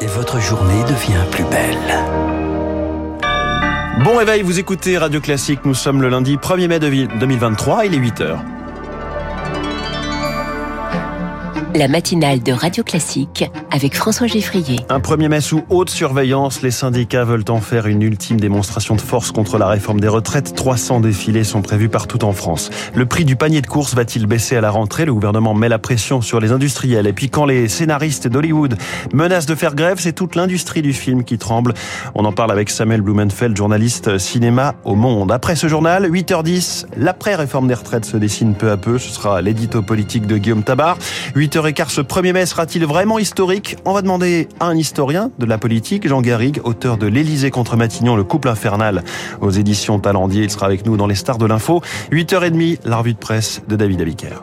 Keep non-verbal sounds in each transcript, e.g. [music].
et votre journée devient plus belle. Bon réveil, vous écoutez Radio Classique, nous sommes le lundi 1er mai 2023, il est 8h. La matinale de Radio Classique avec François Geffrier. Un 1er mai sous haute surveillance, les syndicats veulent en faire une ultime démonstration de force contre la réforme des retraites. 300 défilés sont prévus partout en France. Le prix du panier de course va-t-il baisser à la rentrée? Le gouvernement met la pression sur les industriels. Et puis quand les scénaristes d'Hollywood menacent de faire grève, c'est toute l'industrie du film qui tremble. On en parle avec Samuel Blumenfeld, journaliste cinéma au Monde. Après ce journal, 8h10, l'après-réforme des retraites se dessine peu à peu. Ce sera l'édito politique de Guillaume Tabar. 7h15, ce 1er mai sera-t-il vraiment historique? On va demander à un historien de la politique, Jean Garrigue, auteur de L'Élysée contre Matignon, le couple infernal aux éditions Talendier. Il sera avec nous dans les stars de l'info. 8h30, la revue de presse de David Abiker.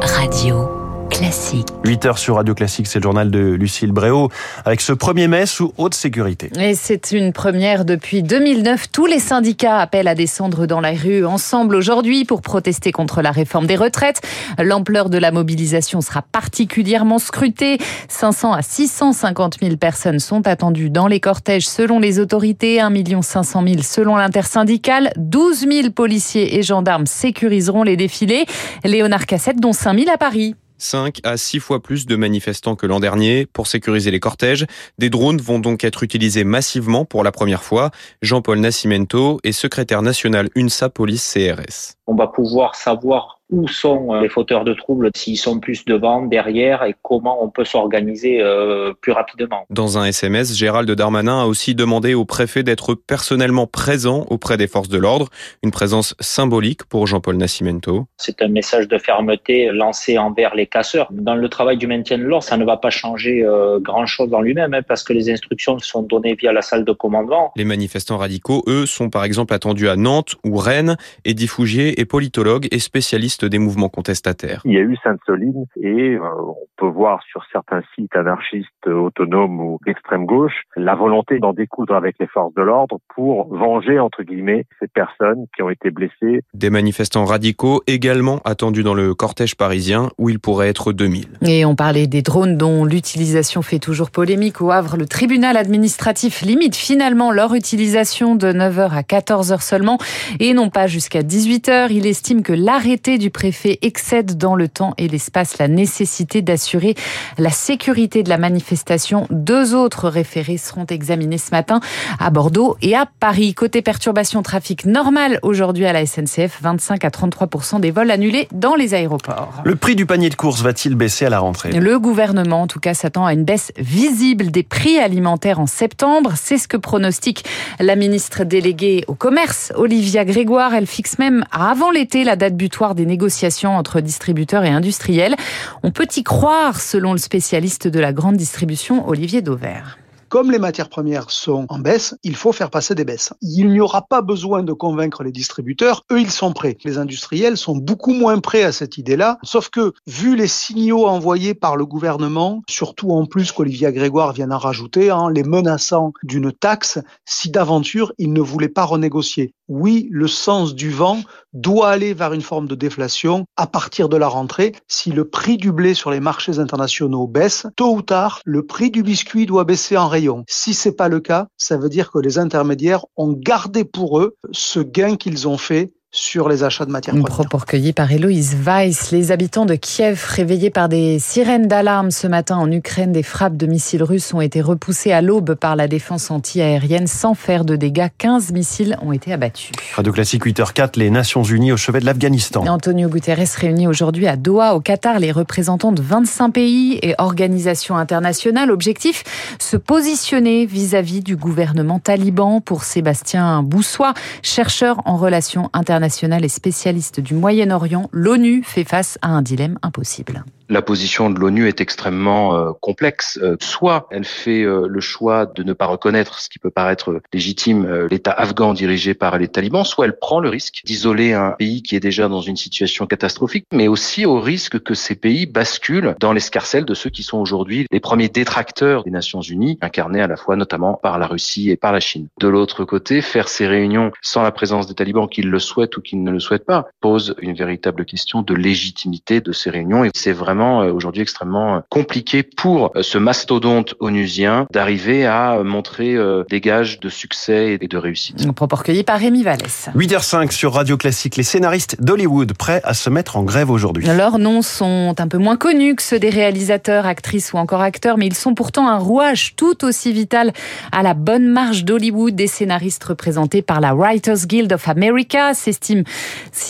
Radio. Classique. 8 heures sur Radio Classique, c'est le journal de Lucille Bréau, avec ce 1er mai sous haute sécurité. Et c'est une première depuis 2009. Tous les syndicats appellent à descendre dans la rue ensemble aujourd'hui pour protester contre la réforme des retraites. L'ampleur de la mobilisation sera particulièrement scrutée. 500 à 650 000 personnes sont attendues dans les cortèges selon les autorités, 1 500 000 selon l'intersyndicale. 12 000 policiers et gendarmes sécuriseront les défilés. Léonard Cassette, dont 5 000 à Paris. 5 à 6 fois plus de manifestants que l'an dernier pour sécuriser les cortèges. Des drones vont donc être utilisés massivement pour la première fois. Jean-Paul Nascimento est secrétaire national UNSA Police CRS. On va pouvoir savoir où sont euh, les fauteurs de troubles, s'ils sont plus devant, derrière et comment on peut s'organiser euh, plus rapidement. Dans un SMS, Gérald Darmanin a aussi demandé au préfet d'être personnellement présent auprès des forces de l'ordre, une présence symbolique pour Jean-Paul Nascimento. C'est un message de fermeté lancé envers les casseurs. Dans le travail du maintien de l'ordre, ça ne va pas changer euh, grand-chose dans lui-même hein, parce que les instructions sont données via la salle de commandement. Les manifestants radicaux, eux, sont par exemple attendus à Nantes ou Rennes. Eddie Fougier est politologue et spécialiste des mouvements contestataires. Il y a eu Sainte-Soline et euh, on peut voir sur certains sites anarchistes autonomes ou d'extrême gauche la volonté d'en découdre avec les forces de l'ordre pour venger, entre guillemets, ces personnes qui ont été blessées. Des manifestants radicaux également attendus dans le cortège parisien où il pourrait être 2000. Et on parlait des drones dont l'utilisation fait toujours polémique. Au Havre, le tribunal administratif limite finalement leur utilisation de 9h à 14h seulement et non pas jusqu'à 18h. Il estime que l'arrêté du préfet excède dans le temps et l'espace la nécessité d'assurer la sécurité de la manifestation. Deux autres référés seront examinés ce matin à Bordeaux et à Paris. Côté perturbation trafic normale aujourd'hui à la SNCF, 25 à 33 des vols annulés dans les aéroports. Le prix du panier de course va-t-il baisser à la rentrée? Le gouvernement, en tout cas, s'attend à une baisse visible des prix alimentaires en septembre. C'est ce que pronostique la ministre déléguée au commerce, Olivia Grégoire. Elle fixe même avant l'été la date butoir des négociations négociations entre distributeurs et industriels. On peut y croire, selon le spécialiste de la grande distribution, Olivier Dauvert. Comme les matières premières sont en baisse, il faut faire passer des baisses. Il n'y aura pas besoin de convaincre les distributeurs, eux ils sont prêts. Les industriels sont beaucoup moins prêts à cette idée-là, sauf que vu les signaux envoyés par le gouvernement, surtout en plus qu'Olivier Grégoire vient en rajouter, hein, les menaçant d'une taxe, si d'aventure il ne voulait pas renégocier. Oui, le sens du vent doit aller vers une forme de déflation à partir de la rentrée. Si le prix du blé sur les marchés internationaux baisse, tôt ou tard, le prix du biscuit doit baisser en rayon si c'est pas le cas, ça veut dire que les intermédiaires ont gardé pour eux ce gain qu'ils ont fait sur les achats de matières premières. Propos recueilli par Héloïse Weiss. Les habitants de Kiev, réveillés par des sirènes d'alarme ce matin en Ukraine, des frappes de missiles russes ont été repoussées à l'aube par la défense anti-aérienne sans faire de dégâts. 15 missiles ont été abattus. Radio Classique 8h04, les Nations Unies au chevet de l'Afghanistan. Antonio Guterres réunit aujourd'hui à Doha, au Qatar, les représentants de 25 pays et organisations internationales. Objectif, se positionner vis-à-vis -vis du gouvernement taliban pour Sébastien Boussois, chercheur en relations internationales et spécialiste du Moyen-Orient, l'ONU fait face à un dilemme impossible la position de l'ONU est extrêmement euh, complexe. Euh, soit elle fait euh, le choix de ne pas reconnaître ce qui peut paraître légitime l'État afghan dirigé par les talibans, soit elle prend le risque d'isoler un pays qui est déjà dans une situation catastrophique, mais aussi au risque que ces pays basculent dans l'escarcelle de ceux qui sont aujourd'hui les premiers détracteurs des Nations Unies, incarnés à la fois notamment par la Russie et par la Chine. De l'autre côté, faire ces réunions sans la présence des talibans, qu'ils le souhaitent ou qu'ils ne le souhaitent pas, pose une véritable question de légitimité de ces réunions et c'est vraiment vraiment aujourd'hui extrêmement compliqué pour ce mastodonte onusien d'arriver à montrer des gages de succès et de réussite. Propos recueillis par Rémi Vallès. 8h05 sur Radio Classique, les scénaristes d'Hollywood prêts à se mettre en grève aujourd'hui. Leurs noms sont un peu moins connus que ceux des réalisateurs, actrices ou encore acteurs, mais ils sont pourtant un rouage tout aussi vital à la bonne marche d'Hollywood. Des scénaristes représentés par la Writers Guild of America s'estiment,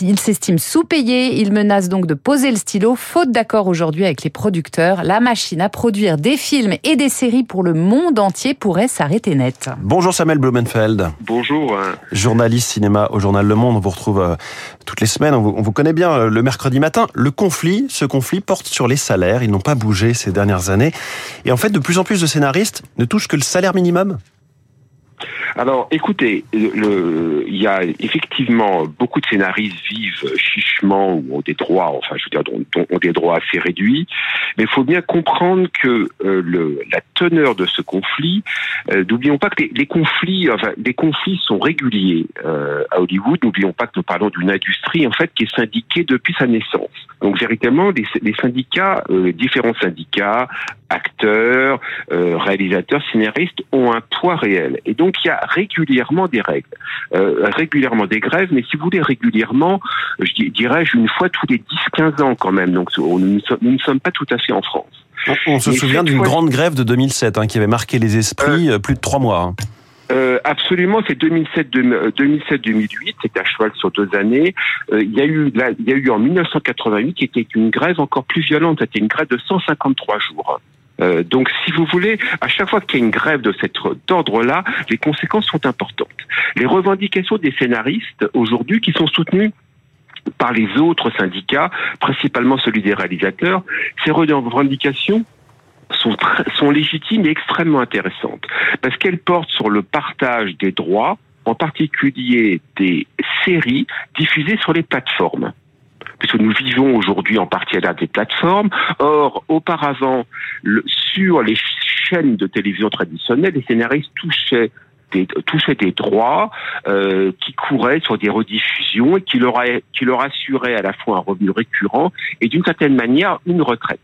ils s'estiment sous-payés. Ils menacent donc de poser le stylo, faute d'accord aujourd'hui avec les producteurs. La machine à produire des films et des séries pour le monde entier pourrait s'arrêter net. Bonjour Samuel Blumenfeld. Bonjour. Journaliste cinéma au journal Le Monde. On vous retrouve euh, toutes les semaines. On vous, connaît bien euh, le mercredi matin. Le conflit, ce conflit porte sur les salaires. Ils n'ont pas bougé ces dernières années. Et en fait, de plus en plus de scénaristes ne touchent que le salaire minimum. Alors, écoutez, il y a effectivement beaucoup de scénaristes vivent chichement ou ont des droits, enfin, je veux dire, ont, des droits assez réduits. Mais il faut bien comprendre que euh, le, la teneur de ce conflit, euh, n'oublions pas que les, conflits, enfin, les conflits sont réguliers euh, à Hollywood. N'oublions pas que nous parlons d'une industrie en fait qui est syndiquée depuis sa naissance. Donc, véritablement, les, syndicats, différents syndicats, acteurs, réalisateurs, scénaristes ont un poids réel. Et donc, il y a régulièrement des règles, euh, régulièrement des grèves, mais si vous voulez régulièrement, je dirais-je une fois tous les 10-15 ans quand même. Donc nous ne, sommes, pas tout à fait en France. On, se souvient d'une grande grève de 2007 hein, qui avait marqué les esprits euh, euh, plus de trois mois. Hein. absolument, c'est 2007-2008, c'est à cheval sur deux années. il y a eu, il y a eu en 1988 qui était une grève encore plus violente. C'était une grève de 153 jours. Euh, donc, si vous voulez, à chaque fois qu'il y a une grève de cet ordre-là, les conséquences sont importantes. Les revendications des scénaristes aujourd'hui, qui sont soutenues par les autres syndicats, principalement celui des réalisateurs, ces revendications sont, sont légitimes et extrêmement intéressantes, parce qu'elles portent sur le partage des droits, en particulier des séries diffusées sur les plateformes puisque nous vivons aujourd'hui en partie à l'ère des plateformes. Or, auparavant, sur les chaînes de télévision traditionnelles, les scénaristes touchaient des, touchaient droits euh, qui couraient sur des rediffusions et qui leur, qui leur assuraient à la fois un revenu récurrent et d'une certaine manière une retraite.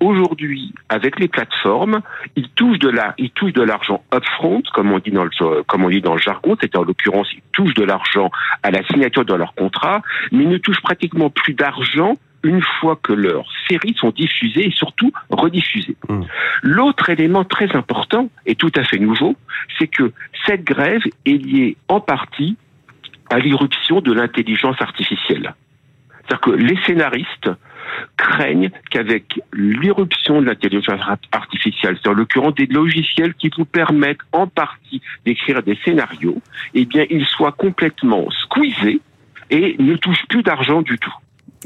Aujourd'hui, avec les plateformes, ils touchent de la, ils touchent de l'argent upfront, comme on dit dans le, comme on dit dans le jargon, c'est en l'occurrence, ils touchent de l'argent à la signature de leur contrat, mais ils ne touchent pratiquement plus d'argent une fois que leurs séries sont diffusées et surtout rediffusées. Mmh. L'autre élément très important et tout à fait nouveau, c'est que cette grève est liée en partie à l'irruption de l'intelligence artificielle. C'est-à-dire que les scénaristes craignent qu'avec l'irruption de l'intelligence artificielle, c'est en l'occurrence des logiciels qui vous permettent en partie d'écrire des scénarios, eh bien, ils soient complètement squeezés et ne touchent plus d'argent du tout.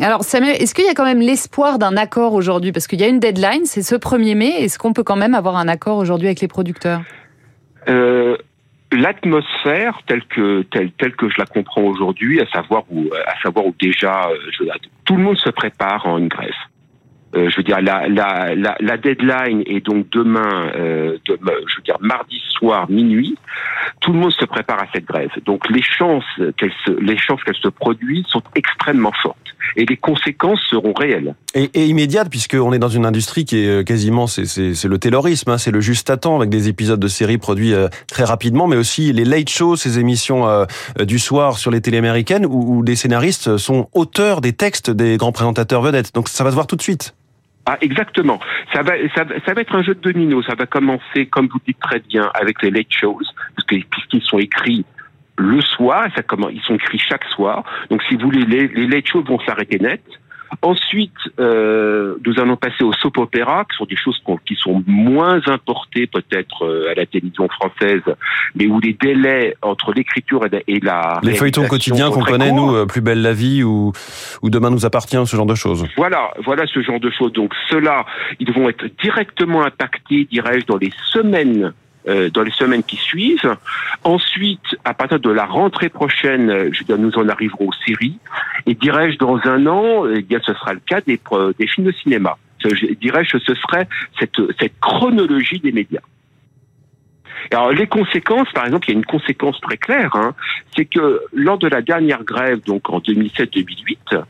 Alors Samuel, est-ce qu'il y a quand même l'espoir d'un accord aujourd'hui? Parce qu'il y a une deadline, c'est ce 1er mai. Est-ce qu'on peut quand même avoir un accord aujourd'hui avec les producteurs? Euh, l'atmosphère telle que telle, telle que je la comprends aujourd'hui, à savoir où à savoir où déjà euh, je, tout le monde se prépare en une grève. Euh, je veux dire, la, la, la, la, deadline est donc demain, euh, demain, je veux dire mardi soir minuit. Tout le monde se prépare à cette grève. Donc les chances qu'elle se, les chances qu'elle se produise sont extrêmement fortes et les conséquences seront réelles. Et, et immédiates, puisqu'on est dans une industrie qui est euh, quasiment, c'est le taylorisme, hein, c'est le juste à temps avec des épisodes de séries produits euh, très rapidement, mais aussi les late shows, ces émissions euh, du soir sur les télé américaines où, où des scénaristes sont auteurs des textes des grands présentateurs vedettes. Donc ça va se voir tout de suite. Ah, exactement. Ça va, ça, ça, va être un jeu de domino. Ça va commencer, comme vous dites très bien, avec les late shows, puisqu'ils sont écrits le soir, ça comment, ils sont écrits chaque soir. Donc, si vous voulez, les, les late shows vont s'arrêter net. Ensuite, euh, nous allons passer au soap opéra, qui sont des choses qui sont moins importées peut-être euh, à la télévision française, mais où les délais entre l'écriture et, la les feuilletons quotidiens qu'on connaît nous, euh, plus belle la vie ou ou demain nous appartient, ce genre de choses. Voilà, voilà ce genre de choses. Donc ceux-là, ils vont être directement impactés, dirais-je, dans les semaines dans les semaines qui suivent. Ensuite, à partir de la rentrée prochaine, euh, nous en arriverons aux séries. Et dirais-je, dans un an, eh bien, ce sera le cas des, des films de cinéma. Je dirais-je, ce serait cette chronologie des médias. Alors les conséquences, par exemple, il y a une conséquence très claire, hein, c'est que lors de la dernière grève, donc en 2007-2008,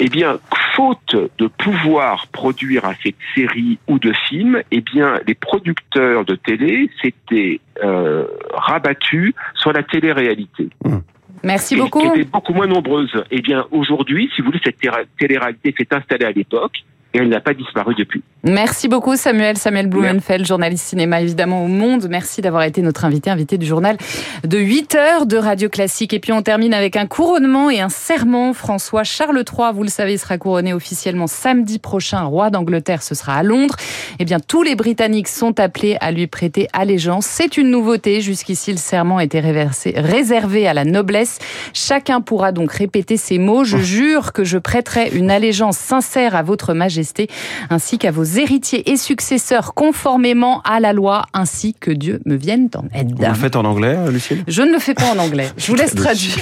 eh bien, faute de pouvoir produire assez de séries ou de films, eh bien, les producteurs de télé s'étaient euh, rabattus sur la télé-réalité. Mmh. Merci et beaucoup. Qui était beaucoup moins nombreuse. Eh bien, aujourd'hui, si vous voulez, cette télé-réalité s'est installée à l'époque et elle n'a pas disparu depuis. Merci beaucoup Samuel, Samuel Blumenfeld, journaliste cinéma évidemment au Monde. Merci d'avoir été notre invité, invité du journal de 8 heures de Radio Classique. Et puis on termine avec un couronnement et un serment. François Charles III, vous le savez, sera couronné officiellement samedi prochain. Roi d'Angleterre, ce sera à Londres. Eh bien, tous les Britanniques sont appelés à lui prêter allégeance. C'est une nouveauté. Jusqu'ici, le serment était réversé, réservé à la noblesse. Chacun pourra donc répéter ces mots. Je jure que je prêterai une allégeance sincère à votre majesté ainsi qu'à vos héritiers et successeurs conformément à la loi, ainsi que Dieu me vienne en aide. Vous le faites en anglais, Lucille? Je ne le fais pas en anglais. Je vous laisse [laughs] traduire.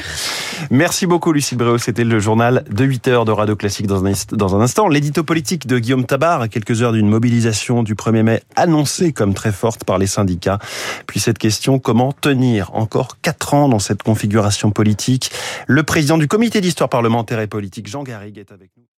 Merci beaucoup, Lucille Bréau. C'était le journal de 8 heures de Radio Classique dans un, dans un instant. L'édito politique de Guillaume Tabar, à quelques heures d'une mobilisation du 1er mai annoncée comme très forte par les syndicats. Puis cette question, comment tenir encore 4 ans dans cette configuration politique? Le président du comité d'histoire parlementaire et politique, Jean Garrigue, est avec nous.